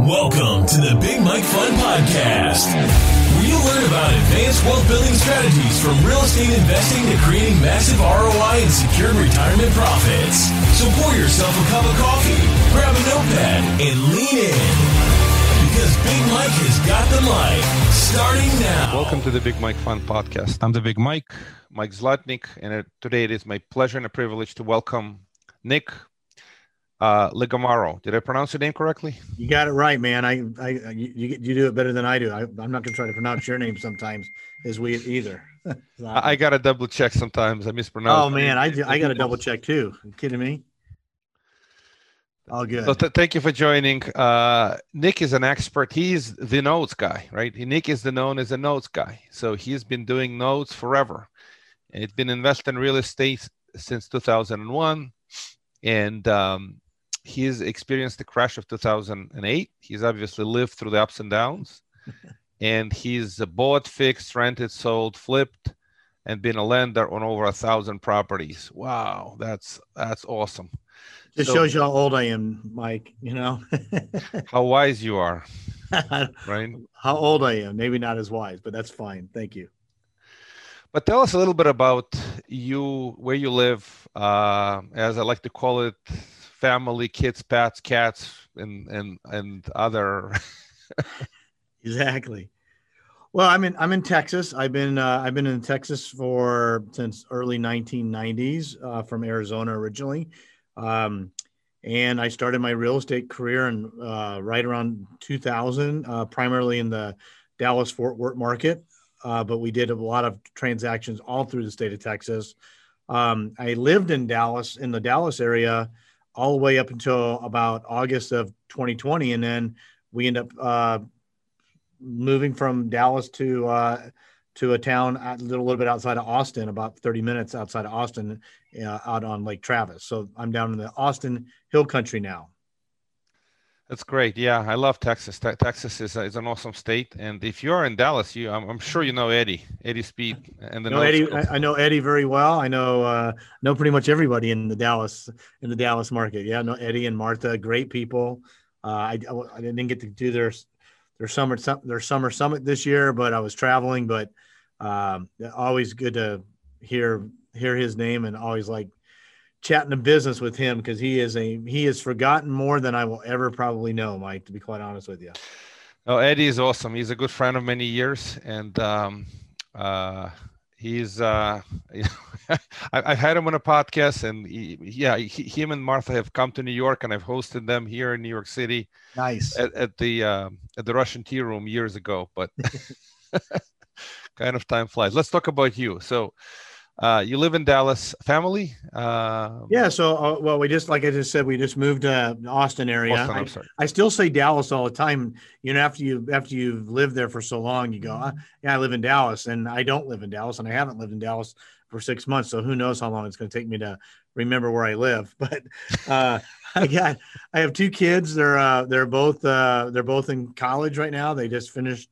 Welcome to the Big Mike Fund Podcast, where you learn about advanced wealth building strategies from real estate investing to creating massive ROI and secured retirement profits. So pour yourself a cup of coffee, grab a notepad, and lean in. Because Big Mike has got the mic starting now. Welcome to the Big Mike Fund Podcast. I'm the Big Mike, Mike Zlotnik, and uh, today it is my pleasure and a privilege to welcome Nick uh, Ligammari. Did I pronounce your name correctly? You got it right, man. I, I, you, you do it better than I do. I, am not going to try to pronounce your name sometimes as we either. I, I got to double check sometimes. I mispronounce. Oh man, I, I got to double check too. Are you kidding me? All good. So th- thank you for joining. Uh, Nick is an expert. He's the notes guy, right? Nick is the known as a notes guy. So he's been doing notes forever. And it's been investing in real estate since 2001. And um, he's experienced the crash of 2008. He's obviously lived through the ups and downs. and he's bought, fixed, rented, sold, flipped, and been a lender on over a thousand properties. Wow, that's that's awesome. Just so, shows you how old I am, Mike. You know how wise you are, right? How old I am? Maybe not as wise, but that's fine. Thank you. But tell us a little bit about you, where you live, uh, as I like to call it, family, kids, pets, cats, and and and other. exactly. Well, I'm in I'm in Texas. I've been uh, I've been in Texas for since early 1990s uh, from Arizona originally, um, and I started my real estate career in uh, right around 2000, uh, primarily in the Dallas Fort Worth market. Uh, but we did a lot of transactions all through the state of Texas. Um, I lived in Dallas in the Dallas area all the way up until about August of 2020, and then we end up uh, moving from Dallas to uh, to a town a little, little bit outside of Austin, about 30 minutes outside of Austin, uh, out on Lake Travis. So I'm down in the Austin Hill Country now. That's great. Yeah, I love Texas. Te- Texas is, is an awesome state, and if you're in Dallas, you I'm, I'm sure you know Eddie, Eddie Speed, and the know Eddie. I, I, know Eddie very well. I know uh, know pretty much everybody in the Dallas in the Dallas market. Yeah, I know Eddie and Martha, great people. Uh, I, I didn't get to do their their summer their summer summit this year, but I was traveling. But um, always good to hear hear his name, and always like chatting the business with him because he is a he has forgotten more than I will ever probably know, Mike. To be quite honest with you. Oh, Eddie is awesome. He's a good friend of many years, and um, uh, he's uh, I, have had him on a podcast, and he, yeah, he, him and Martha have come to New York, and I've hosted them here in New York City. Nice at, at the uh, at the Russian Tea Room years ago, but kind of time flies. Let's talk about you. So uh, you live in Dallas, family? Uh, yeah. So, uh, well, we just like I just said, we just moved to Austin area. Austin, I'm sorry. I, I, still say Dallas all the time. You know, after you after you've lived there for so long, you go, mm-hmm. yeah, I live in Dallas, and I don't live in Dallas, and I haven't lived in Dallas for six months. So who knows how long it's going to take me to remember where I live? But uh, I got I have two kids. They're uh, they're both uh, they're both in college right now. They just finished.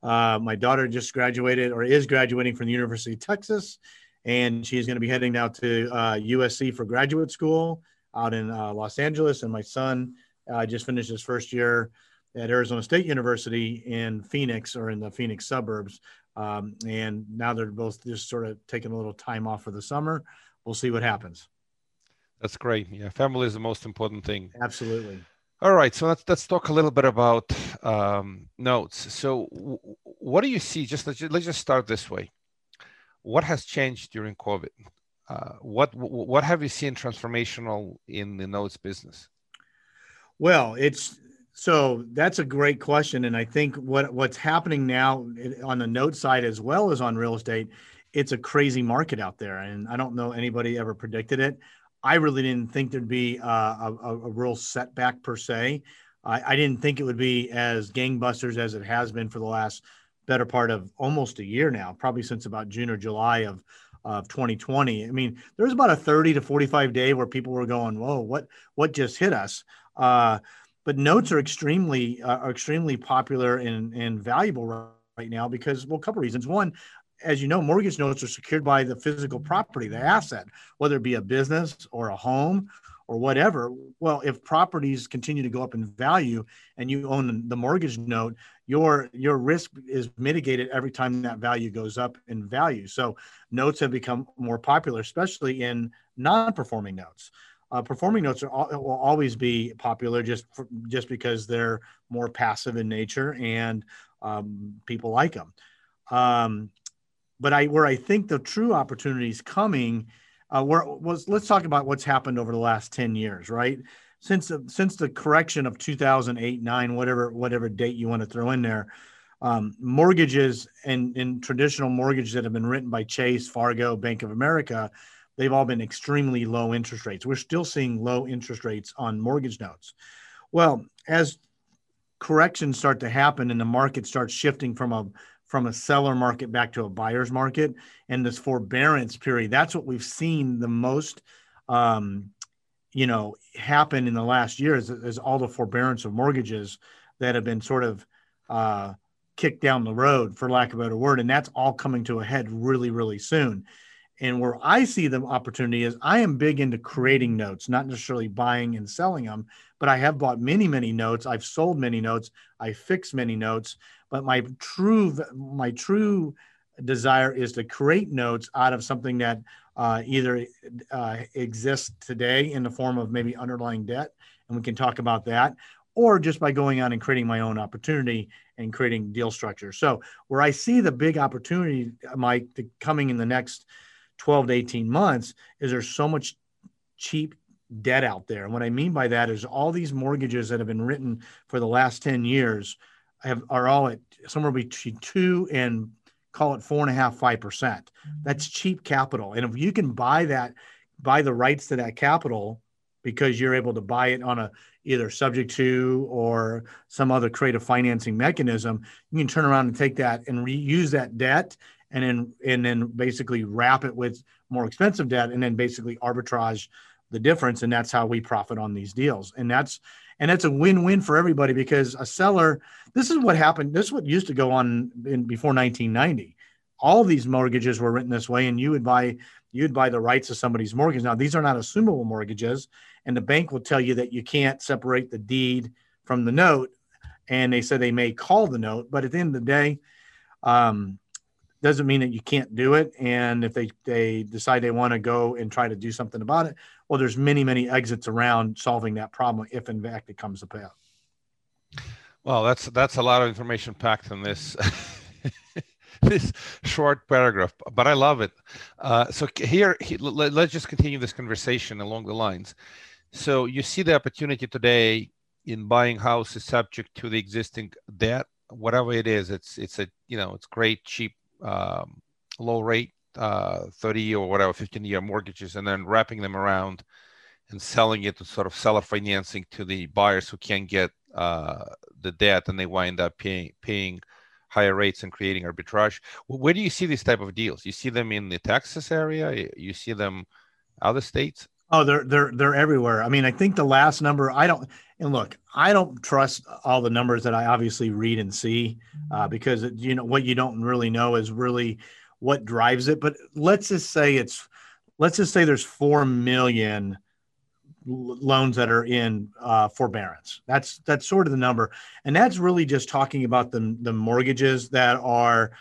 Uh, my daughter just graduated or is graduating from the University of Texas and she's going to be heading now to uh, USC for graduate school out in uh, Los Angeles. And my son uh, just finished his first year at Arizona State University in Phoenix or in the Phoenix suburbs. Um, and now they're both just sort of taking a little time off for the summer. We'll see what happens. That's great. Yeah, family is the most important thing. Absolutely. All right, so let's let's talk a little bit about um, notes. So, w- what do you see? Just let's, let's just start this way what has changed during COVID? Uh, what what have you seen transformational in the notes business? Well, it's so that's a great question, and I think what what's happening now on the note side as well as on real estate, it's a crazy market out there, and I don't know anybody ever predicted it. I really didn't think there'd be a, a, a real setback per se. I, I didn't think it would be as gangbusters as it has been for the last better part of almost a year now, probably since about June or July of of 2020. I mean, there was about a 30 to 45 day where people were going, "Whoa, what what just hit us?" Uh, but notes are extremely uh, are extremely popular and and valuable right now because well, a couple reasons. One, as you know, mortgage notes are secured by the physical property, the asset, whether it be a business or a home or whatever. Well, if properties continue to go up in value and you own the mortgage note, your your risk is mitigated every time that value goes up in value. So notes have become more popular, especially in non-performing notes. Uh, performing notes are, will always be popular just for, just because they're more passive in nature and um, people like them. Um, but I where I think the true opportunity is coming uh, where was let's talk about what's happened over the last 10 years right since since the correction of 2008 9 whatever whatever date you want to throw in there um, mortgages and in traditional mortgages that have been written by chase fargo bank of america they've all been extremely low interest rates. We're still seeing low interest rates on mortgage notes. Well as corrections start to happen and the market starts shifting from a from a seller market back to a buyer's market and this forbearance period that's what we've seen the most um, you know happen in the last year is, is, all the forbearance of mortgages that have been sort of uh, kicked down the road for lack of a better word and that's all coming to a head really really soon. And where i see the opportunity is i am big into creating notes not necessarily buying and selling them but i have bought many many notes. I've sold many notes. I fixed many notes. But my true my true desire is to create notes out of something that uh, either uh, exists today in the form of maybe underlying debt, and we can talk about that, or just by going out and creating my own opportunity and creating deal structure. So where I see the big opportunity, Mike, coming in the next 12 to 18 months, is there's so much cheap debt out there. And what I mean by that is all these mortgages that have been written for the last 10 years have are all at somewhere between two and call it four and a half, five percent. Mm-hmm. That's cheap capital. And if you can buy that, buy the rights to that capital because you're able to buy it on a either subject to or some other creative financing mechanism, you can turn around and take that and reuse that debt and then and then basically wrap it with more expensive debt and then basically arbitrage the difference and that's how we profit on these deals and that's and that's a win-win for everybody because a seller this is what happened this is what used to go on in before 1990 all these mortgages were written this way and you would buy you'd buy the rights of somebody's mortgage. Now these are not assumable mortgages and the bank will tell you that you can't separate the deed from the note and they said they may call the note but at the end of the day um, doesn't mean that you can't do it. And if they they decide they want to go and try to do something about it well there's many many exits around solving that problem if in fact it comes about well that's that's a lot of information packed in this this short paragraph but i love it. Uh, so here let, let's just continue this conversation along the lines. So you see the opportunity today in buying houses subject to the existing debt whatever it is it's it's a you know it's great cheap um, low rate uh, 30 or whatever 15 year mortgages and then wrapping them around and selling it to sort of seller financing to the buyers who can't get uh, the debt and they wind up paying paying higher rates and creating arbitrage. Where do you see these type of deals? You see them in the Texas area? You see them other states? Oh, they're they're they're everywhere. I mean, I think the last number I don't and look, I don't trust all the numbers that I obviously read and see uh, because you know what you don't really know is really what drives it. But let's just say it's let's just say there's four million loans that are in uh, forbearance. That's that's sort of the number, and that's really just talking about the the mortgages that are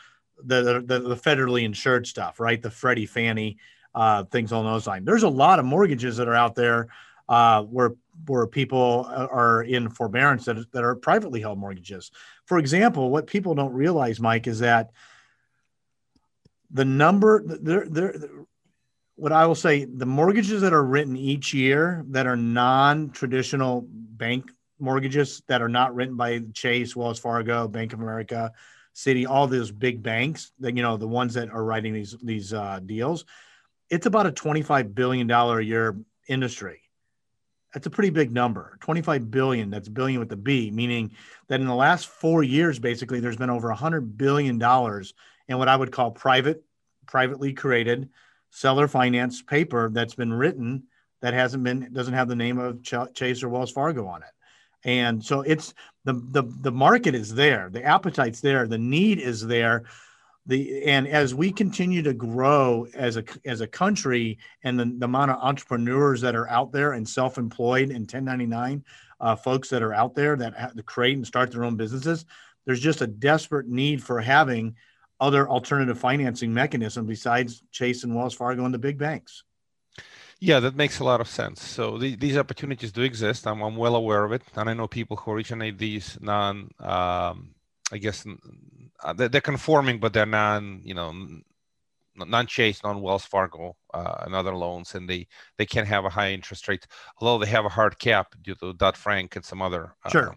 the the, the federally insured stuff, right? The Freddie Fannie uh, things on those lines. There's a lot of mortgages that are out there uh, where where people are in forbearance that, that are privately held mortgages. For example, what people don't realize, Mike, is that the number there there what I will say the mortgages that are written each year that are non-traditional bank mortgages that are not written by Chase, Wells Fargo, Bank of America, Citi, all those big banks that you know the ones that are writing these these uh, deals, it's about a 25 billion dollar a year industry that's a pretty big number 25 billion that's billion with the b meaning that in the last four years basically there's been over 100 billion dollars in what i would call private privately created seller finance paper that's been written that hasn't been doesn't have the name of Ch- chase or wells fargo on it. And so it's the, the the market is there the appetite's there the need is there the and as we continue to grow as a as a country and the, the amount of entrepreneurs that are out there and self-employed and 1099 uh, folks that are out there that create and start their own businesses there's just a desperate need for having other alternative financing mechanism besides chase and wells fargo and the big banks yeah, that makes a lot of sense. So the, these opportunities do exist. I'm, I'm well aware of it, and I know people who originate these non, um, I guess, uh, they're conforming, but they're non, you know, non-Chase, non-Wells Fargo, uh, and other loans, and they they can't have a high interest rate, although they have a hard cap due to Dodd Frank and some other. Uh, sure.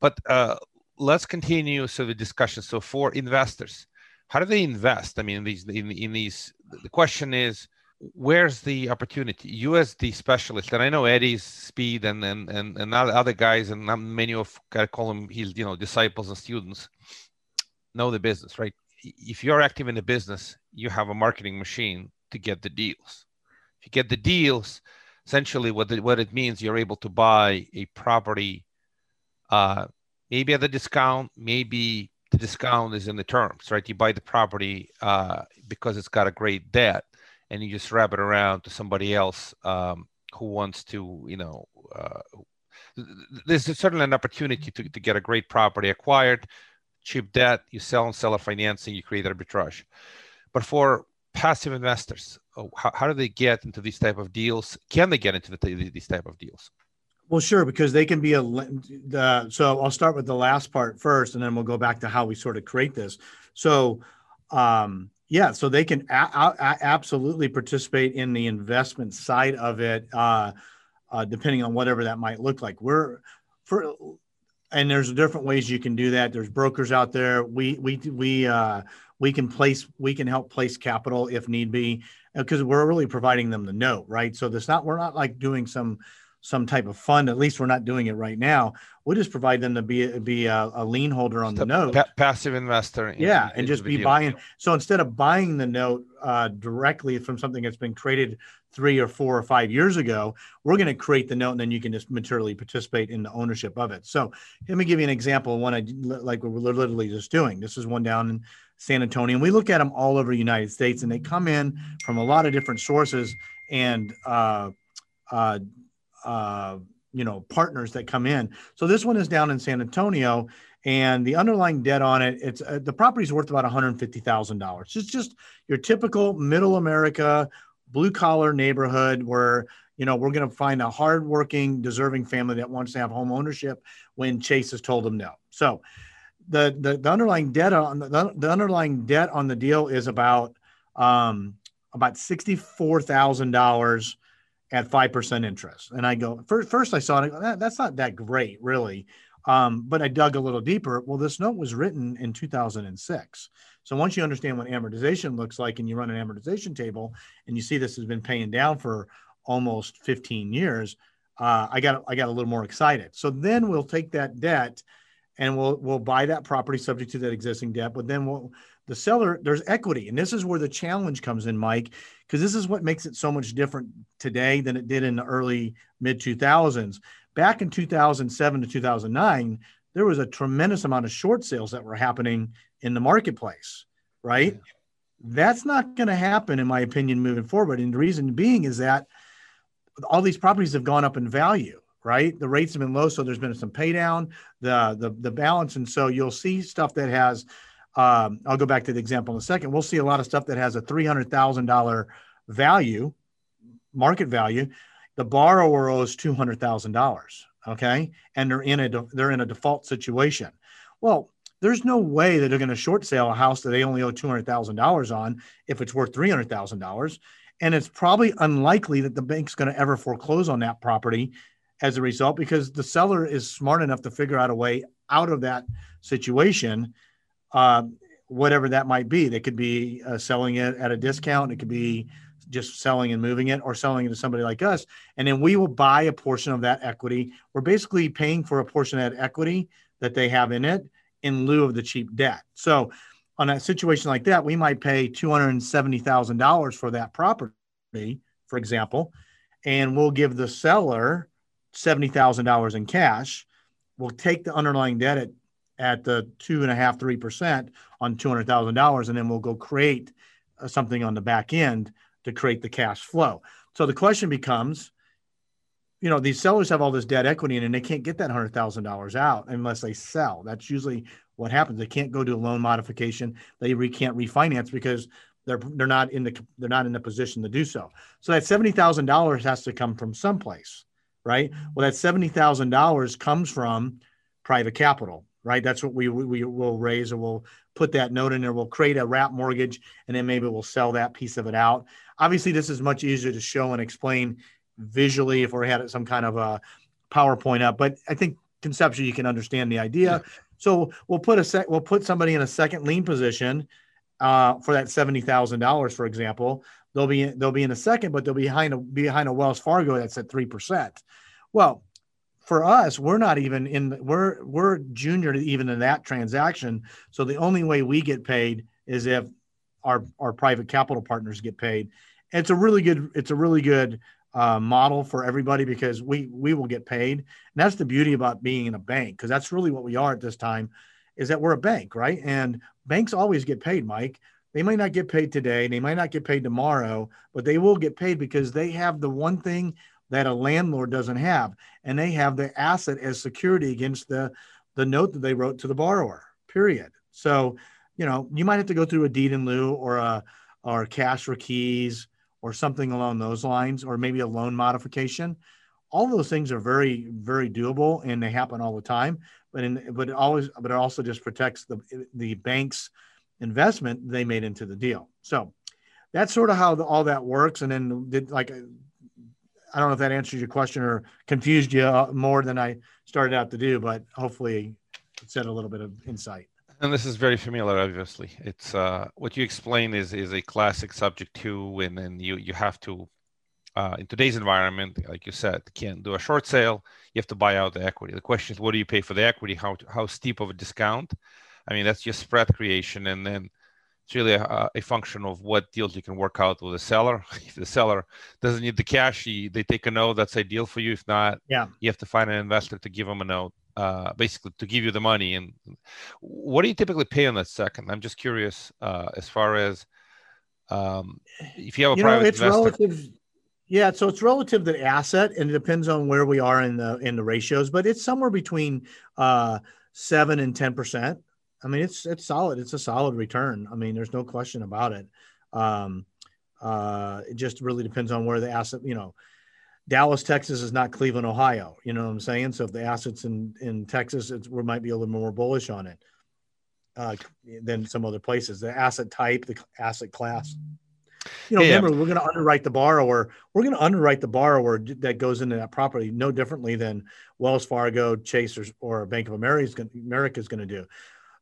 But uh, let's continue so the discussion. So for investors, how do they invest? I mean, these in, in these. The question is, where's the opportunity? You as the specialist, and I know Eddie Speed and and and, and other guys, and many of I call them his you know disciples and students know the business, right? If you're active in the business, you have a marketing machine to get the deals. If you get the deals, essentially what the, what it means, you're able to buy a property, uh, maybe at a discount, maybe the discount is in the terms, right? You buy the property uh, because it's got a great debt, and you just wrap it around to somebody else um, who wants to, you know. Uh, there's certainly an opportunity to, to get a great property acquired cheap debt, you sell and seller financing, you create arbitrage. But for passive investors, oh, how, how do they get into these type of deals? Can they get into the, these type of deals? Well, sure, because they can be a. So I'll start with the last part first, and then we'll go back to how we sort of create this. So, um, yeah, so they can a- a- absolutely participate in the investment side of it, uh, uh, depending on whatever that might look like. We're for and there's different ways you can do that. There's brokers out there. We we we uh, we can place we can help place capital if need be because we're really providing them the note, right? So this not we're not like doing some some type of fund. At least we're not doing it right now. We'll just provide them to be be a, a lien holder on the, the note, pa- passive investor. In, yeah, and just be buying. So instead of buying the note uh, directly from something that's been created three or four or five years ago, we're going to create the note, and then you can just materially participate in the ownership of it. So let me give you an example one I like we're literally just doing. This is one down in San Antonio, and we look at them all over the United States, and they come in from a lot of different sources and. Uh, uh, uh, you know partners that come in. So this one is down in San Antonio, and the underlying debt on it, it's uh, the property's worth about one hundred fifty thousand dollars. It's just your typical middle America blue collar neighborhood where you know we're going to find a hardworking, deserving family that wants to have home ownership when Chase has told them no. So the the, the underlying debt on the, the underlying debt on the deal is about um, about sixty four thousand dollars at 5% interest. And I go, first, first I saw it, that, that's not that great, really. Um, but I dug a little deeper. Well, this note was written in 2006. So once you understand what amortization looks like and you run an amortization table and you see this has been paying down for almost 15 years, uh, I got I got a little more excited. So then we'll take that debt and we'll we'll buy that property subject to that existing debt, but then we'll the seller there's equity. And this is where the challenge comes in mike because this is what makes it so much different today than it did in the early mid 2000s back in 2007 to 2009 there was a tremendous amount of short sales that were happening in the marketplace right? That's not going to happen in my opinion moving forward. And the reason being is that all these properties have gone up in value right the rates have been low so there's been some pay down the the, the balance and so you'll see stuff that has um, I'll go back to the example in a second. We'll see a lot of stuff that has a three hundred thousand dollar value, market value. The borrower owes two hundred thousand dollars. Okay, and they're in a they're in a default situation. Well, there's no way that they're going to short sale a house that they only owe two hundred thousand dollars on if it's worth three hundred thousand dollars, and it's probably unlikely that the bank's going to ever foreclose on that property as a result because the seller is smart enough to figure out a way out of that situation uh, whatever that might be. They could be uh, selling it at a discount. It could be just selling and moving it or selling it to somebody like us. And then we will buy a portion of that equity. We're basically paying for a portion of that equity that they have in it in lieu of the cheap debt. So on a situation like that, we might pay $270,000 for that property, for example, and we'll give the seller $70,000 in cash. We'll take the underlying debt at at the two and a half, three percent on two hundred thousand dollars, and then we'll go create uh, something on the back end to create the cash flow. So the question becomes, you know, these sellers have all this debt equity and they can't get that hundred thousand dollars out unless they sell. That's usually what happens. They can't go to a loan modification. They re- can't refinance because they're they're not in the they're not in the position to do so. So that seventy thousand dollars has to come from someplace, right? Well, that seventy thousand dollars comes from private capital, right? That's what we, we, will raise, or we'll put that note in there. We'll create a wrap mortgage, and then maybe we'll sell that piece of it out. Obviously, this is much easier to show and explain visually if we had some kind of a PowerPoint up, but I think conceptually you can understand the idea. So we'll put a sec, we'll put somebody in a second lien position uh, for that seventy thousand dollars, for example. They'll be they'll be in a second, but they'll be behind a behind a Wells Fargo that's at three percent. Well, for us, we're not even in we're we're junior even in that transaction. So the only way we get paid is if our our private capital partners get paid. It's a really good it's a really good uh, model for everybody because we we will get paid. And that's the beauty about being in a bank because that's really what we are at this time, is that we're a bank, right? And banks always get paid, Mike. They might not get paid today, they might not get paid tomorrow, but they will get paid because they have the one thing that a landlord doesn't have, and they have the asset as security against the the note that they wrote to the borrower. Period. So, you know, you might have to go through a deed in lieu or a or cash for keys or something along those lines, or maybe a loan modification. All those things are very, very doable, and they happen all the time. But in, but it always, but it also just protects the the bank's investment they made into the deal. So that's sort of how the, all that works. And then did like I don't know if that answers your question or confused you uh, more than I started out to do, but hopefully it said a little bit of insight. And this is very familiar, obviously. It's uh, what you explain is is a classic subject too, and then you you have to uh, in today's environment, like you said, can't do a short sale. You have to buy out the equity. The question is, what do you pay for the equity? How how steep of a discount? I mean, that's just spread creation, and then it's really a, a, function of what deals you can work out with the seller. If the seller doesn't need the cash, he, they take a note. That's ideal for you. If not, yeah, you have to find an investor to give them a note, uh, basically to give you the money. And what do you typically pay on that second? I'm just curious uh, as far as um, if you have a you private know, it's investor. Relative, yeah, so it's relative to the asset, and it depends on where we are in the in the ratios, but it's somewhere between uh, seven and ten percent. I mean, it's it's solid. It's a solid return. I mean, there's no question about it. Um, uh, it just really depends on where the asset. You know, Dallas, Texas is not Cleveland, Ohio. You know what I'm saying? So if the assets in in Texas, it's, we might be a little more bullish on it uh, than some other places. The asset type, the asset class. You know, yeah. remember we're going to underwrite the borrower. We're going to underwrite the borrower that goes into that property no differently than Wells Fargo, Chase, or, or Bank of America is going to do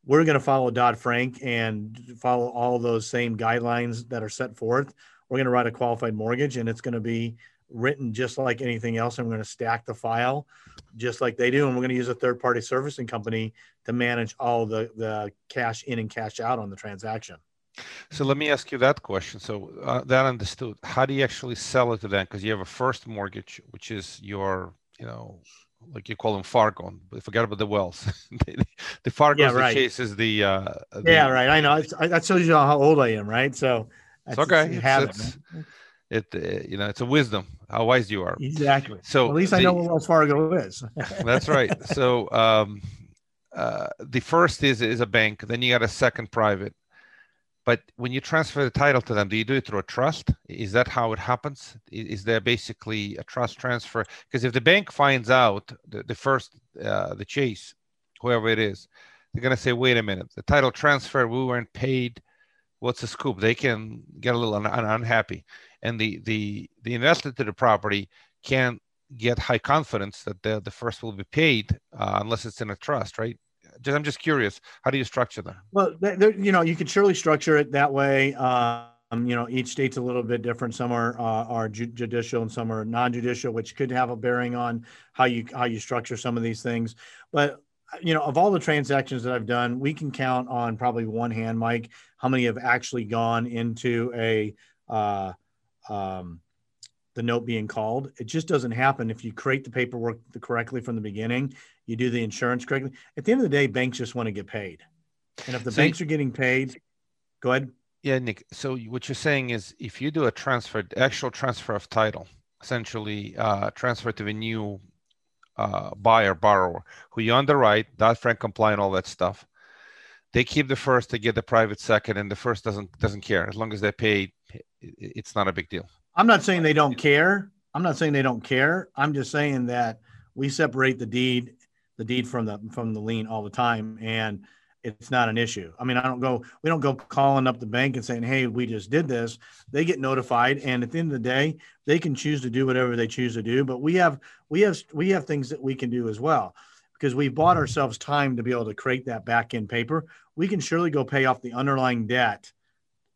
we're going to follow Dodd Frank and follow all those same guidelines that are set forth. We're going to write a qualified mortgage, and it's going to be written just like anything else. We're going to stack the file just like they do. And we're going to use a third party servicing company to manage all the, the cash in and cash out on the transaction. So let me ask you that question. So uh, that understood. How do you actually sell it to them? Because you have a first mortgage, which is your, you know, like you call them Fargo, but forget about the wells. the Fargo yeah, right. the chase is the, uh, the, yeah, right. I know. I, that shows you how old I am, right? So it's okay. It's, it's, it, uh, you know, it's a wisdom how wise you are. Exactly. So well, at least the, I know what Wells Fargo is. that's right. So um, uh, the first is is a bank. Then you got a second private but when you transfer the title to them, do you do it through a trust? Is that how it happens? Is there basically a trust transfer? Because if the bank finds out the, the first, uh, the chase, whoever it is, they're going to say, wait a minute, the title transfer, we weren't paid. What's the scoop? They can get a little un- unhappy. And the, the, the investor to the property can't get high confidence that the, the first will be paid uh, unless it's in a trust, right? Just, I'm just curious, how do you structure them? Well, you know, you could surely structure it that way. Um, you know, each state's a little bit different. Some are uh, are judicial and some are non-judicial, which could have a bearing on how you how you structure some of these things. But you know, of all the transactions that I've done, we can count on probably one hand, Mike, how many have actually gone into a uh, um, the note being called. It just doesn't happen if you create the paperwork correctly from the beginning you do the insurance correctly. At the end of the day, banks just want to get paid. And if the so banks are getting paid, go ahead. Yeah, Nick. So what you're saying is if you do a transfer, actual transfer of title, essentially uh, transfer to the new uh, buyer, borrower, who you underwrite, Dodd-Frank compliant, all that stuff. They keep the first, they get the private second, and the first doesn't doesn't care as long as they pay. It's not a big deal. I'm not saying they don't care. I'm not saying they don't care. I'm just saying that we separate the deed, the deed from the from the lien all the time, and it's not an issue. I mean, I don't go, we don't go calling up the bank and saying, hey, we just did this. They get notified, and at the end of the day, they can choose to do whatever they choose to do. But we have we have we have things that we can do as well because we've bought mm-hmm. ourselves time to be able to create that back end paper. We can surely go pay off the underlying debt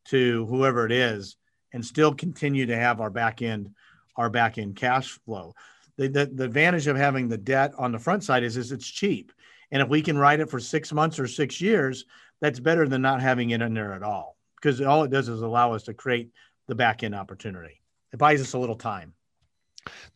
to whoever it is and still continue to have our back end our back end cash flow. The, the, the advantage of having the debt on the front side is, is it's cheap and if we can write it for six months or six years, that's better than not having it in there at all because all it does is allow us to create the back end opportunity. It buys us a little time.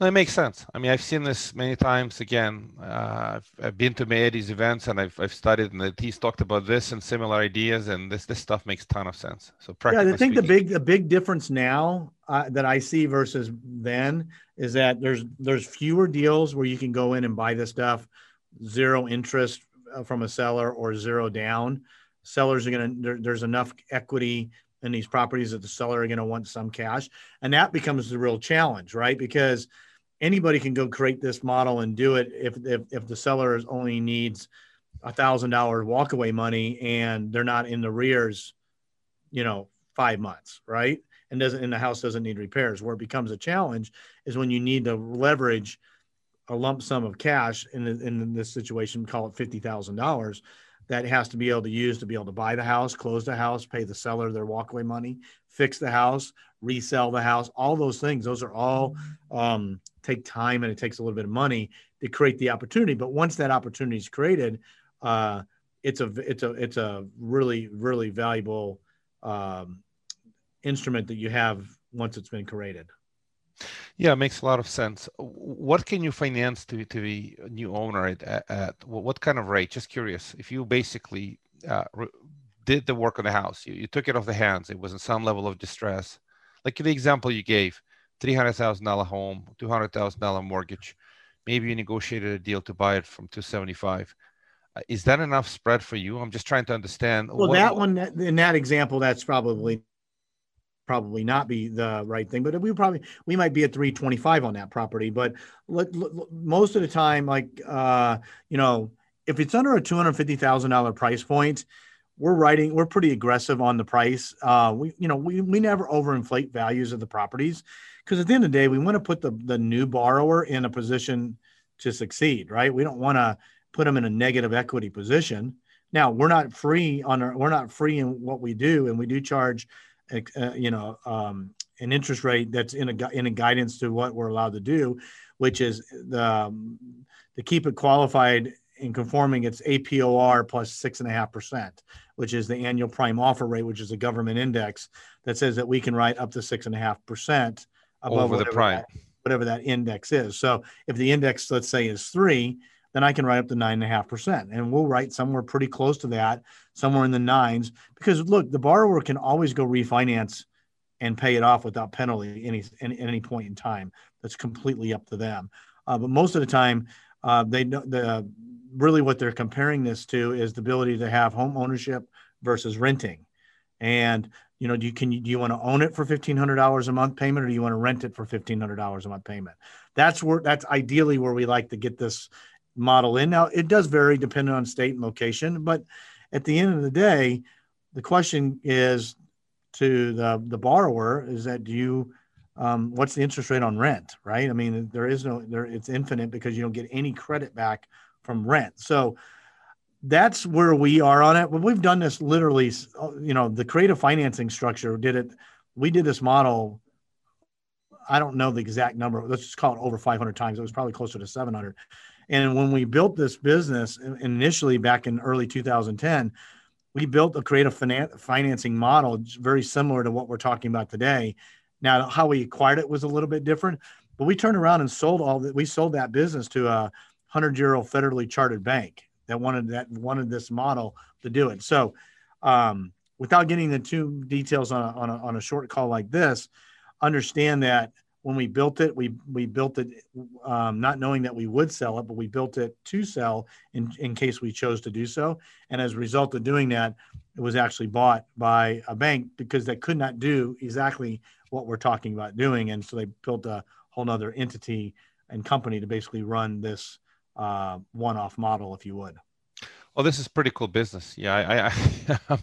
No, it makes sense. I mean, I've seen this many times. Again, uh, I've, I've, been to these events and I've, I've studied, and he's talked about this and similar ideas, and this this stuff makes ton of sense. So, yeah, I think speaking, the big the big difference now uh, that I see versus then is that there's there's fewer deals where you can go in and buy this stuff zero interest uh, from a seller or zero down. Sellers are going to, there, there's enough equity in these properties that the seller are going to want some cash. And that becomes the real challenge, right? Because anybody can go create this model and do it if, if, if the seller only needs a thousand dollar walkaway money and they're not in the rears, you know, five months, right? And doesn't, and the house doesn't need repairs. Where it becomes a challenge is when you need to leverage a lump sum of cash in, in this situation, call it $50,000 that has to be able to use to be able to buy the house, close the house, pay the seller their walkaway money, fix the house, resell the house, all those things. Those are all um, take time and it takes a little bit of money to create the opportunity. But once that opportunity is created, uh, it's a it's a it's a really really valuable um, instrument that you have once it's been created. Yeah, it makes a lot of sense. What can you finance to to the new owner at, at what kind of rate? Just curious. If you basically uh, did the work on the house, you, you took it off the hands, it was in some level of distress, like the example you gave, three hundred thousand dollar home, two hundred thousand dollar mortgage, maybe you negotiated a deal to buy it from two seventy five. Uh, is that enough spread for you? I'm just trying to understand. Well, what, that one in that example, that's probably probably not be the right thing but we probably we might be at 325 on that property but let, let, most of the time like uh you know if it's under a $250000 price point we're writing we're pretty aggressive on the price. Uh we you know we, we never overinflate values of the properties because at the end of the day we want to put the the new borrower in a position to succeed right? We don't want to put them in a negative equity position. Now we're not free on our we're not free in what we do and we do charge uh, you know, um, an interest rate that's in a in a guidance to what we're allowed to do, which is the um, to keep it qualified and conforming. It's APOR plus six and a half percent, which is the annual prime offer rate, which is a government index that says that we can write up to six and a half percent above Over the prime. That, whatever that index is. So if the index, let's say, is three, then I can write up to nine and a half percent. And we'll write somewhere pretty close to that, somewhere in the nines, because look, the borrower can always go refinance and pay it off without penalty any, at any point in time. That's completely up to them. Uh, but most of the time, uh, they the really what they're comparing this to is the ability to have home ownership versus renting. And you know, do you can do you want to own it for fifteen hundred dollars a month payment, or do you want to rent it for fifteen hundred dollars a month payment? That's where that's ideally where we like to get this model in. Now, it does vary depending on state and location, but at the end of the day, the question is to the, the borrower is that do you, um, what's the interest rate on rent, right? I mean, there is no, there, it's infinite because you don't get any credit back from rent. So that's where we are on it. But we've done this literally, you know, the creative financing structure did it. We did this model I don't know the exact number. Let's just call it over 500 times. It was probably closer to 700. And when we built this business initially back in early 2010, we built a creative finan- financing model very similar to what we're talking about today. Now, how we acquired it was a little bit different, but we turned around and sold all that. We sold that business to a hundred year old federally chartered bank that wanted that wanted this model to do it. So, um, without getting two details on a, on a, on a short call like this, understand that when we built it, we we built it um, not knowing that we would sell it, but we built it to sell in in case we chose to do so. And as a result of doing that, it was actually bought by a bank because they could not do exactly what we're talking about doing, and so they built a whole other entity and company to basically run this uh, one-off model, if you would. Well, this is pretty cool business. Yeah, I, I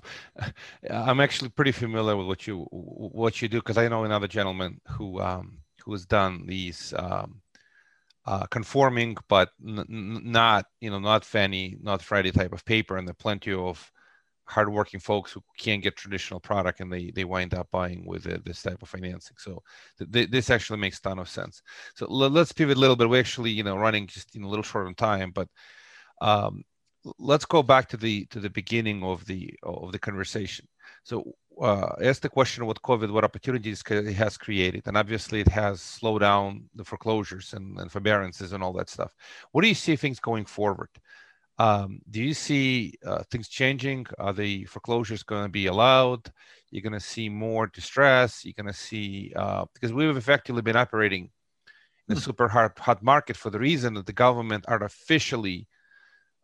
I'm actually pretty familiar with what you what you do because I know another gentleman who um, who has done these um, uh, conforming, but n- not you know not Fannie not Freddie type of paper, and there are plenty of hardworking folks who can't get traditional product and they they wind up buying with uh, this type of financing. So th- this actually makes a ton of sense. So l- let's pivot a little bit. We're actually you know running just in a little short on time, but um, let's go back to the to the beginning of the of the conversation. So uh, ask the question what COVID, what opportunities it has created, and obviously it has slowed down the foreclosures and, and forbearances and all that stuff. What do you see things going forward? Um, do you see uh, things changing? Are the foreclosures going to be allowed? You're going to see more distress. You're going to see uh, because we've effectively been operating in a hmm. super hot, hot market for the reason that the government artificially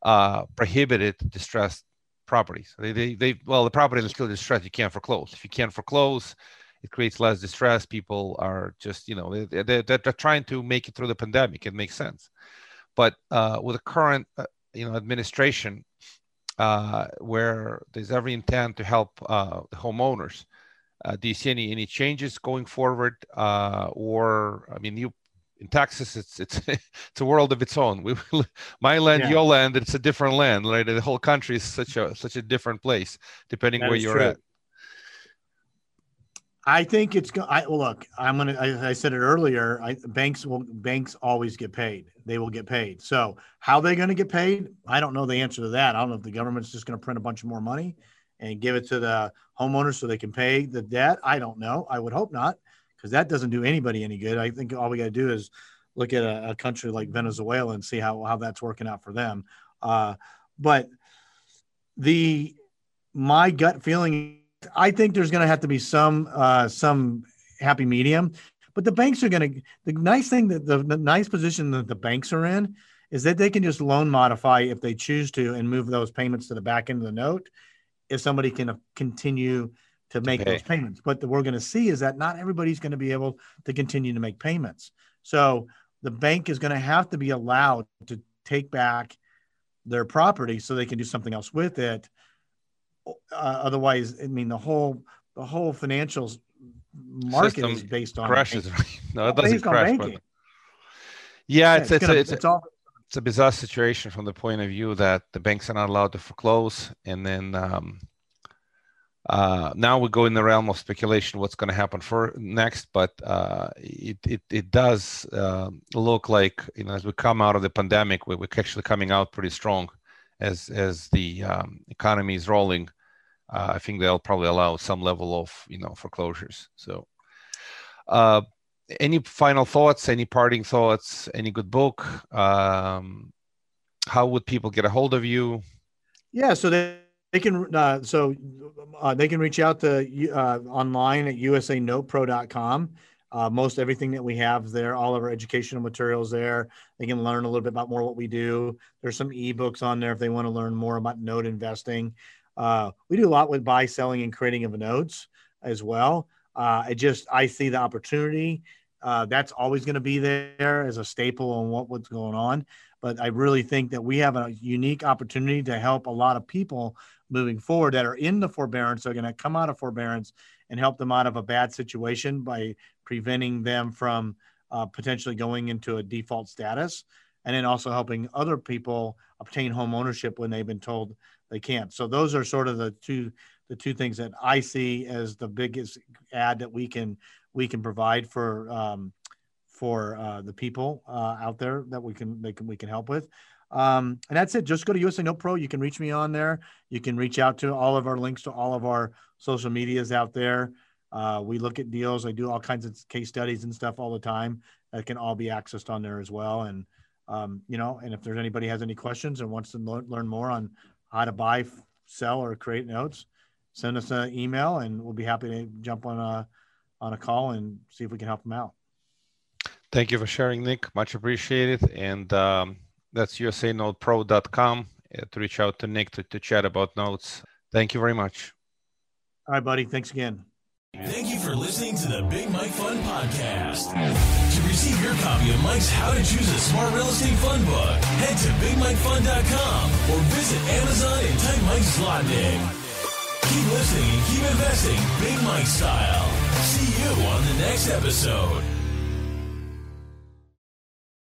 uh, prohibited distressed properties. They, they, they, well, the property is still distressed. You can't foreclose. If you can't foreclose, it creates less distress. People are just, you know, they, they, they're, trying to make it through the pandemic. It makes sense. But uh, with the current, uh, you know, administration, uh, where there's every intent to help uh, the homeowners, uh, do you see any any changes going forward? Uh, or I mean, you in Texas, it's it's it's a world of its own. We, my land, yeah. your land, it's a different land. Right, the whole country is such a such a different place depending that where you're true. at. I think it's. I look. I'm gonna. I, I said it earlier. I, banks will. Banks always get paid. They will get paid. So how they going to get paid? I don't know the answer to that. I don't know if the government's just going to print a bunch of more money and give it to the homeowners so they can pay the debt. I don't know. I would hope not because that doesn't do anybody any good. I think all we got to do is look at a, a, country like Venezuela and see how, how that's working out for them. Uh, but the my gut feeling, I think there's going to have to be some uh, some happy medium. But the banks are going to. The nice thing that the, the nice position that the banks are in is that they can just loan modify if they choose to and move those payments to the back end of the note. If somebody can continue to make those payments. But we're going to see is that not everybody's going to be able to continue to make payments. So the bank is going to have to be allowed to take back their property so they can do something else with it. Uh, otherwise, I mean, the whole the whole financials market System is based on crashes. no, it doesn't crash. But... Yeah, it's it's, it's, a, it's, it's all it's a bizarre situation from the point of view that the banks are not allowed to foreclose, and then um, uh, now we go in the realm of speculation what's going to happen for next, but uh, it, it, it does uh, look like you know as we come out of the pandemic, we're, we're actually coming out pretty strong as as the um, economy is rolling. Uh, I think they'll probably allow some level of you know foreclosures. So, uh, any final thoughts? Any parting thoughts? Any good book? Um, how would people get a hold of you? Yeah, so they they can uh, so uh, they can reach out to uh, online at usanotepro.com. Uh, most everything that we have there, all of our educational materials there. They can learn a little bit about more what we do. There's some ebooks on there if they want to learn more about note investing. Uh, we do a lot with buy, selling, and creating of notes as well. Uh, I just I see the opportunity. Uh, that's always going to be there as a staple on what, what's going on. But I really think that we have a unique opportunity to help a lot of people moving forward that are in the forbearance are going to come out of forbearance and help them out of a bad situation by preventing them from uh, potentially going into a default status and then also helping other people obtain home ownership when they've been told they can't. So those are sort of the two the two things that i see as the biggest ad that we can we can provide for um, for uh, the people uh, out there that we can, they can we can help with um, and that's it. Just go to USA Note Pro. You can reach me on there. You can reach out to all of our links to all of our social medias out there. Uh, we look at deals. I do all kinds of case studies and stuff all the time that can all be accessed on there as well. And um, you know, and if there's anybody has any questions and wants to learn more on how to buy, sell, or create notes, send us an email and we'll be happy to jump on a on a call and see if we can help them out. Thank you for sharing, Nick. Much appreciated. And um, that's usanotepro.com uh, to reach out to Nick to, to chat about notes. Thank you very much. All right, buddy. Thanks again. Thank you for listening to the Big Mike Fund Podcast. To receive your copy of Mike's How to Choose a Smart Real Estate Fund book, head to BigMikeFund.com or visit Amazon and type Mike Zlotnik. Keep listening and keep investing Big Mike style. See you on the next episode.